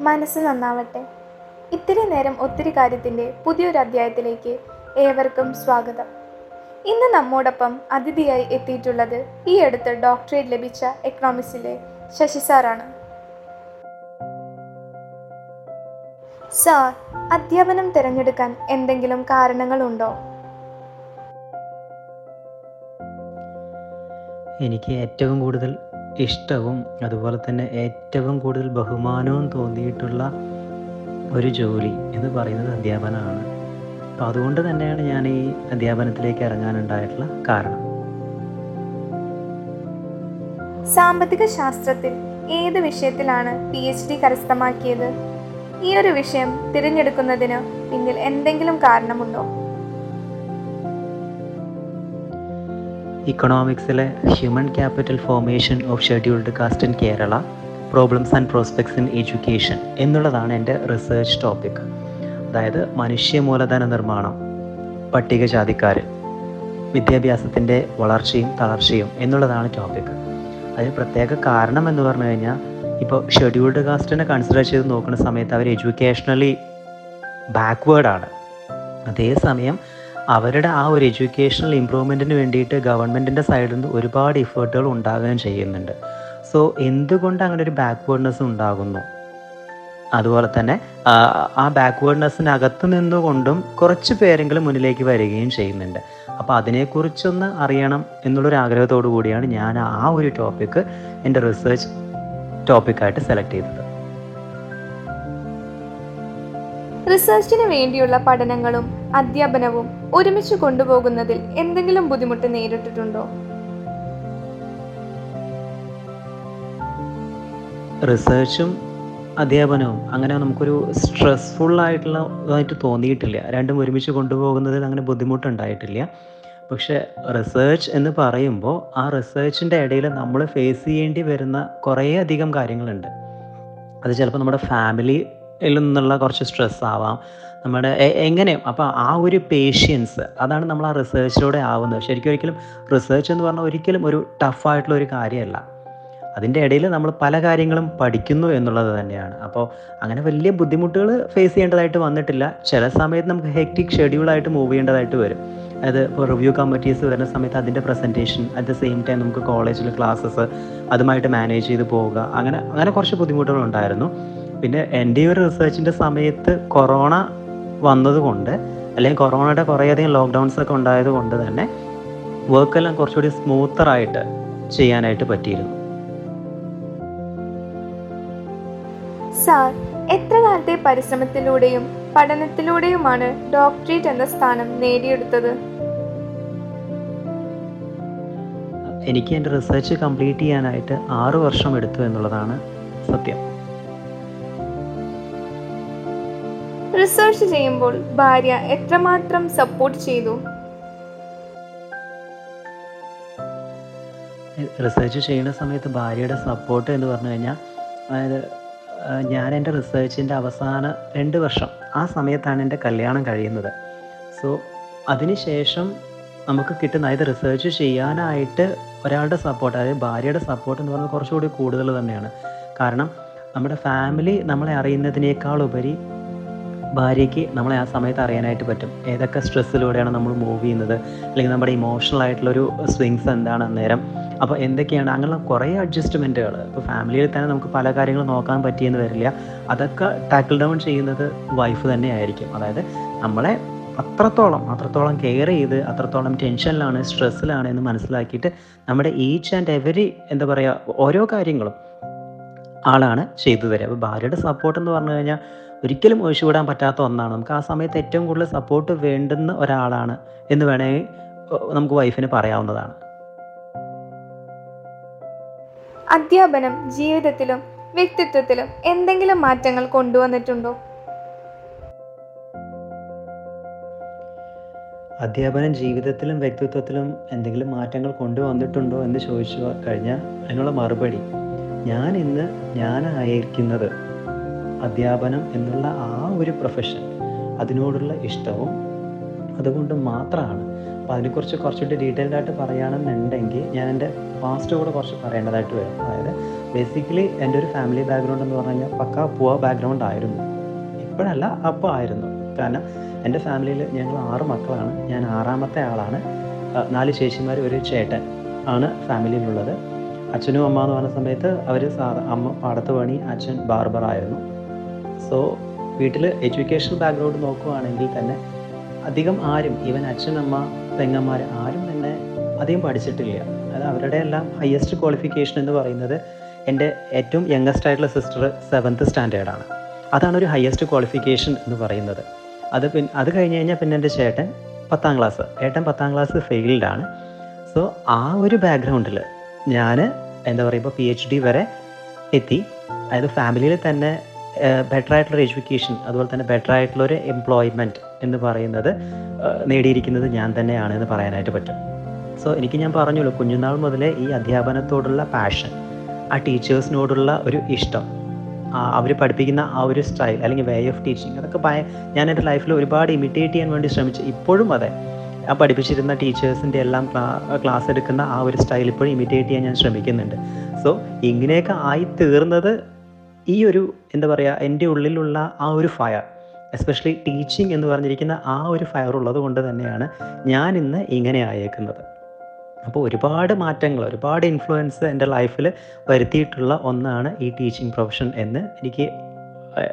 മനസ്സ് നന്നാവട്ടെ. ഇത്തിരി നേരം ഒത്തിരി കാര്യത്തിന്റെ പുതിയൊരു അധ്യായത്തിലേക്ക് ഏവർക്കും സ്വാഗതം. ഇന്ന് നമ്മോടൊപ്പം അതിഥിയായി എത്തിയിട്ടുള്ളത് ഈ അടുത്ത് ഡോക്ടറേറ്റ് ലഭിച്ച എക്കണോമിക്സിലെ ശശി സാറാണ്. സാർ അധ്യാപനം തിരഞ്ഞെടുക്കാൻ എന്തെങ്കിലും കാരണങ്ങളുണ്ടോ? എനിക്ക് ഏറ്റവും കൂടുതൽ ഇഷ്ടവും അതുപോലെ തന്നെ ഏറ്റവും കൂടുതൽ ബഹുമാനവും തോന്നിയിട്ടുള്ള ഒരു ജോലി എന്ന് പറയുന്നത് അധ്യാപനമാണ്. അപ്പോൾ അതുകൊണ്ട് തന്നെയാണ് ഞാൻ ഈ അധ്യാപനത്തിലേക്ക് ഇറങ്ങാനുണ്ടായിട്ടുള്ള കാരണം. സാമ്പത്തിക ശാസ്ത്രത്തിൽ ഏത് വിഷയത്തിലാണ് പി എച്ച് ഡി കരസ്ഥമാക്കിയത്? ഈ ഒരു വിഷയം തിരഞ്ഞെടുക്കുന്നതിന് പിന്നിൽ എന്തെങ്കിലും കാരണമുണ്ടോ? ഇക്കണോമിക്സിലെ human capital formation of scheduled caste in Kerala problems and prospects in education എന്നുള്ളതാണ് എന്റെ റിസർച്ച് ടോപ്പിക് അതായത് മനുഷ്യ മൂലധന നിർമ്മാണം പട്ടികജാതിക്കാർ വിദ്യാഭ്യാസത്തിന്റെ വളർച്ചയും തളർച്ചയും എന്നുള്ളതാണ് ടോപ്പിക് അതിന് പ്രത്യേക കാരണം എന്ന് പറഞ്ഞു കഴിഞ്ഞാൽ ഇപ്പോൾ ഷെഡ്യൂൾഡ് കാസ്റ്റിനെ കൺസിഡർ ചെയ്ത് നോക്കുന്ന സമയത്ത് അവർ എഡ്യൂക്കേഷണലി ബാക്ക്വേർഡാണ് അതേസമയം അവരുടെ ആ ഒരു എഡ്യൂക്കേഷണൽ ഇമ്പ്രൂവ്മെന്റിന് വേണ്ടിയിട്ട് ഗവൺമെന്റിന്റെ സൈഡിൽ നിന്ന് ഒരുപാട് ഇഫേർട്ടുകൾ ഉണ്ടാകുകയും ചെയ്യുന്നുണ്ട്. സോ എന്തുകൊണ്ട് അങ്ങനെ ഒരു ബാക്ക്വേർഡ്നെസ് ഉണ്ടാകുന്നു? അതുപോലെ തന്നെ ആ, ബാക്ക്വേർഡ്നെസ്സിനകത്ത് നിന്നുകൊണ്ടും കുറച്ച് പേരെങ്കിലും മുന്നിലേക്ക് വരികയും ചെയ്യുന്നുണ്ട്. അപ്പോൾ അതിനെക്കുറിച്ചൊന്ന് അറിയണം എന്നുള്ളൊരു ആഗ്രഹത്തോടു കൂടിയാണ് ഞാൻ ആ ഒരു ടോപ്പിക്ക് എന്റെ റിസർച്ച് ടോപ്പിക്കായിട്ട് സെലക്ട് ചെയ്തത്. റിസർച്ചിന് വേണ്ടിയുള്ള പഠനങ്ങളും അധ്യാപനവും ഒരുമിച്ച് കൊണ്ടുപോകുന്നതിൽ എന്തെങ്കിലും ബുദ്ധിമുട്ട് നേരിട്ടിട്ടുണ്ടോ? റിസർച്ചും അധ്യാപനവും അങ്ങനെ നമുക്കൊരു സ്ട്രെസ്ഫുൾ ആയിട്ടുള്ള തോന്നിയിട്ടില്ല. രണ്ടും ഒരുമിച്ച് കൊണ്ടുപോകുന്നതിൽ അങ്ങനെ ബുദ്ധിമുട്ടുണ്ടായിട്ടില്ല. പക്ഷേ റിസേർച്ച് എന്ന് പറയുമ്പോൾ ആ റിസേർച്ചിന്റെ ഇടയിൽ നമ്മൾ ഫേസ് ചെയ്യേണ്ടി വരുന്ന കുറേ അധികം കാര്യങ്ങളുണ്ട്. അത് ചിലപ്പോൾ നമ്മുടെ ഫാമിലിയിൽ നിന്നുള്ള കുറച്ച് സ്ട്രെസ് ആവാം. നമ്മുടെ എങ്ങനെയും. അപ്പോൾ ആ ഒരു പേഷ്യൻസ് അതാണ് നമ്മൾ ആ റിസേർച്ചിലൂടെ ആവുന്നത്. ശരിക്കും ഒരിക്കലും റിസേർച്ച് എന്ന് പറഞ്ഞാൽ ഒരിക്കലും ഒരു ടഫായിട്ടുള്ള ഒരു കാര്യമല്ല. അതിന്റെ ഇടയിൽ നമ്മൾ പല കാര്യങ്ങളും പഠിക്കുന്നു എന്നുള്ളത് തന്നെയാണ്. അപ്പോൾ അങ്ങനെ വലിയ ബുദ്ധിമുട്ടുകൾ ഫേസ് ചെയ്യേണ്ടതായിട്ട് വന്നിട്ടില്ല. ചില സമയത്ത് നമുക്ക് ഹെക്ടിക് ഷെഡ്യൂളായിട്ട് മൂവ് ചെയ്യേണ്ടതായിട്ട് വരും. അതായത് ഇപ്പോൾ റിവ്യൂ കമ്മിറ്റീസ് വരുന്ന സമയത്ത് അതിന്റെ presentation at the same time നമുക്ക് കോളേജിൽ ക്ലാസ്സസ് അതുമായിട്ട് മാനേജ് ചെയ്ത് പോവുക. അങ്ങനെ അങ്ങനെ കുറച്ച് ബുദ്ധിമുട്ടുകൾ ഉണ്ടായിരുന്നു. പിന്നെ എന്റെ ഒരു റിസർച്ചിന്റെ സമയത്ത് കൊറോണ വന്നതുകൊണ്ട് അല്ലെങ്കിൽ കൊറോണയുടെ കുറേയധികം ലോക്ക്ഡൗൺസ് ഒക്കെ ഉണ്ടായത് കൊണ്ട് തന്നെ വർക്കെല്ലാം കുറച്ചുകൂടി സ്മൂത്തറായിട്ട് ചെയ്യാനായിട്ട് പറ്റിയിരുന്നു. സാർ എത്ര കാലത്തെ പരിശ്രമത്തിലൂടെയും പഠനത്തിലൂടെയുമാണ് ഡോക്ടറേറ്റ് എന്ന സ്ഥാനം നേടിയെടുത്തത്? എനിക്ക് എന്റെ റിസർച്ച് കംപ്ലീറ്റ് ചെയ്യാനായിട്ട് ആറ് വർഷം എടുത്തു എന്നുള്ളതാണ് സത്യം. റിസർച്ച് ചെയ്യുമ്പോൾ ഭാര്യ എത്രമാത്രം സപ്പോർട്ട് ചെയ്തു? റിസർച്ച് ചെയ്യുന്ന സമയത്ത് ഭാര്യയുടെ സപ്പോർട്ട് എന്ന് പറഞ്ഞു കഴിഞ്ഞാൽ അതായത് ഞാൻ എന്റെ റിസർച്ചിന്റെ അവസാന രണ്ട് വർഷം ആ സമയത്താണ് എന്റെ കല്യാണം കഴിയുന്നത്. സോ അതിനുശേഷം നമുക്ക് കിട്ടുന്ന അതായത് റിസർച്ച് ചെയ്യാനായിട്ട് ഒരാളുടെ സപ്പോർട്ട് അതായത് ഭാര്യയുടെ സപ്പോർട്ട് എന്ന് പറഞ്ഞാൽ കുറച്ചുകൂടി കൂടുതൽ തന്നെയാണ്. കാരണം നമ്മുടെ ഫാമിലി നമ്മളെ അറിയുന്നതിനേക്കാൾ ഉപരി ഭാര്യയ്ക്ക് നമ്മളെ ആ സമയത്ത് അറിയാനായിട്ട് പറ്റും. ഏതൊക്കെ സ്ട്രെസ്സിലൂടെയാണ് നമ്മൾ മൂവ് ചെയ്യുന്നത്? അല്ലെങ്കിൽ നമ്മുടെ ഇമോഷണൽ ആയിട്ടുള്ളൊരു സ്വിങ്സ് എന്താണ് അന്നേരം? അപ്പോൾ എന്തൊക്കെയാണ്? അങ്ങനെയുള്ള കുറേ അഡ്ജസ്റ്റ്മെന്റുകൾ ഇപ്പോൾ ഫാമിലിയിൽ തന്നെ നമുക്ക് പല കാര്യങ്ങളും നോക്കാൻ പറ്റിയെന്ന് വരില്ല. അതൊക്കെ ടാക്കിൾ ഡൗൺ ചെയ്യുന്നത് വൈഫ് തന്നെ ആയിരിക്കും അതായത് നമ്മളെ അത്രത്തോളം അത്രത്തോളം കെയർ ചെയ്ത് അത്രത്തോളം ടെൻഷനിലാണ് സ്ട്രെസ്സിലാണ് എന്ന് മനസ്സിലാക്കിയിട്ട് നമ്മുടെ ഈച്ച് ആൻഡ് എവരി എന്താ പറയുക ഓരോ കാര്യങ്ങളും ആളാണ് ചെയ്തു തരിക. അപ്പോൾ ഭാര്യയുടെ സപ്പോർട്ട് എന്ന് പറഞ്ഞു കഴിഞ്ഞാൽ ഒരിക്കലും ഒഴിച്ചുവിടാൻ പറ്റാത്ത ഒന്നാണ്. നമുക്ക് ആ സമയത്ത് ഏറ്റവും കൂടുതൽ സപ്പോർട്ട് വേണ്ടുന്ന ഒരാളാണ് എന്ന് വേണമെങ്കിൽ നമുക്ക് വൈഫിന് പറയാവുന്നതാണ്. അധ്യാപനം ജീവിതത്തിലും വ്യക്തിത്വത്തിലും എന്തെങ്കിലും മാറ്റങ്ങൾ കൊണ്ടുവന്നിട്ടുണ്ടോ? അധ്യാപനം ജീവിതത്തിലും വ്യക്തിത്വത്തിലും എന്തെങ്കിലും മാറ്റങ്ങൾ കൊണ്ടുവന്നിട്ടുണ്ടോ എന്ന് ചോദിച്ചു കഴിഞ്ഞാൽ അതിനുള്ള മറുപടി ഞാൻ ഇന്ന് ഞാനായിരിക്കുന്നത് അധ്യാപനം എന്നുള്ള ആ ഒരു പ്രൊഫഷൻ അതിനോടുള്ള ഇഷ്ടവും അതുകൊണ്ട് മാത്രമാണ്. അപ്പോൾ അതിനെക്കുറിച്ച് കുറച്ചുകൂടി ഡീറ്റെയിൽഡ് ആയിട്ട് പറയുകയാണെന്നുണ്ടെങ്കിൽ ഞാൻ എന്റെ പാസ്റ്റ് കൂടെ കുറച്ച് പറയേണ്ടതായിട്ട് വരും. അതായത് ബേസിക്കലി എന്റെ ഒരു ഫാമിലി ബാക്ക്ഗ്രൗണ്ട് എന്ന് പറഞ്ഞു കഴിഞ്ഞാൽ പക്ക പൂവ ബാക്ക്ഗ്രൗണ്ട് ആയിരുന്നു. ഇപ്പോഴല്ല അപ്പോൾ ആയിരുന്നു. കാരണം എന്റെ ഫാമിലിയിൽ ഞങ്ങൾ ആറ് മക്കളാണ്. ഞാൻ ആറാമത്തെ ആളാണ്. നാല് ചേച്ചിമാർ ഒരു ചേട്ടൻ ആണ് ഫാമിലിയിലുള്ളത് അച്ഛനും അമ്മ എന്ന് പറഞ്ഞ സമയത്ത് അവർ സാധാ അമ്മ പാടത്ത് പണി അച്ഛൻ ബാർബറായിരുന്നു സോ വീട്ടിൽ എഡ്യൂക്കേഷൻ ബാക്ക്ഗ്രൗണ്ട് നോക്കുകയാണെങ്കിൽ തന്നെ അധികം ആരും ഈവൻ അച്ഛനമ്മ പെങ്ങന്മാർ ആരും തന്നെ അധികം പഠിച്ചിട്ടില്ല. അത് അവരുടെ എല്ലാം ഹയസ്റ്റ് ക്വാളിഫിക്കേഷൻ എന്ന് പറയുന്നത് എന്റെ ഏറ്റവും യങ്ങസ്റ്റ് ആയിട്ടുള്ള സിസ്റ്റർ സെവൻത്ത് സ്റ്റാൻഡേർഡാണ് അതാണ് ഒരു ഹയസ്റ്റ് ക്വാളിഫിക്കേഷൻ എന്ന് പറയുന്നത്. അത് പിന്നെ അത് കഴിഞ്ഞ് കഴിഞ്ഞാൽ പിന്നെ എന്റെ ചേട്ടൻ പത്താം ക്ലാസ് ഏട്ടൻ പത്താം ക്ലാസ് ഫെയിൽഡാണ് സോ ആ ഒരു ബാക്ക്ഗ്രൗണ്ടിൽ ഞാൻ എന്താ പറയുക പി എച്ച് ഡി വരെ എത്തി. അതായത് ഫാമിലിയിൽ തന്നെ ബെറ്റർ ആയിട്ടുള്ള എഡ്യൂക്കേഷൻ അതുപോലെ തന്നെ ബെറ്റർ ആയിട്ടുള്ള ഒരു എംപ്ലോയ്മെന്റ് എന്ന് പറയുന്നത് നേടിയിരിക്കുന്നത് ഞാൻ തന്നെയാണ് എന്ന് പറയാനായിട്ട് പറ്റും. സോ എനിക്ക് ഞാൻ പറഞ്ഞുള്ളൂ കുഞ്ഞുനാൾ മുതലേ ഈ അധ്യാപനത്തോടുള്ള പാഷൻ ആ ടീച്ചേഴ്സിനോടുള്ള ഒരു ഇഷ്ടം അവർ പഠിപ്പിക്കുന്ന ആ ഒരു സ്റ്റൈൽ അല്ലെങ്കിൽ വേ ഓഫ് ടീച്ചിങ് അതൊക്കെ ഭയ ഞാൻ എന്റെ ലൈഫിൽ ഒരുപാട് ഇമിറ്റേറ്റ് ചെയ്യാൻ വേണ്ടി ശ്രമിച്ചു. ഇപ്പോഴും അതെ ആ പഠിപ്പിച്ചിരുന്ന ടീച്ചേഴ്സിന്റെ എല്ലാം ക്ലാസ് എടുക്കുന്ന ആ ഒരു സ്റ്റൈൽ ഇപ്പോഴും ഇമിറ്റേറ്റ് ചെയ്യാൻ ഞാൻ ശ്രമിക്കുന്നുണ്ട്. സോ ഇങ്ങനെയൊക്കെ ആയി തീർന്നത് ഈ ഒരു എന്താ പറയുക എന്റെ ഉള്ളിലുള്ള ആ ഒരു ഫയർ എസ്പെഷ്യലി ടീച്ചിങ് എന്ന് പറഞ്ഞിരിക്കുന്ന ആ ഒരു ഫയർ ഉള്ളത് കൊണ്ട് തന്നെയാണ് ഞാൻ ഇന്ന് ഇങ്ങനെ ആയേക്കുന്നത്. അപ്പോൾ ഒരുപാട് മാറ്റങ്ങൾ ഒരുപാട് ഇൻഫ്ലുവൻസ് എന്റെ ലൈഫിൽ വരുത്തിയിട്ടുള്ള ഒന്നാണ് ഈ ടീച്ചിങ് പ്രൊഫഷൻ എന്ന് എനിക്ക്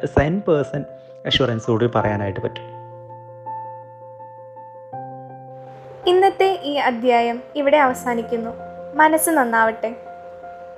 സെൻ പേഴ്സൺ അഷുറൻസോട് പറയാനായിട്ട് പറ്റും. ഇന്നത്തെ ഈ അധ്യായം ഇവിടെ അവസാനിക്കുന്നു. മനസ്സ് നന്നാവട്ടെ.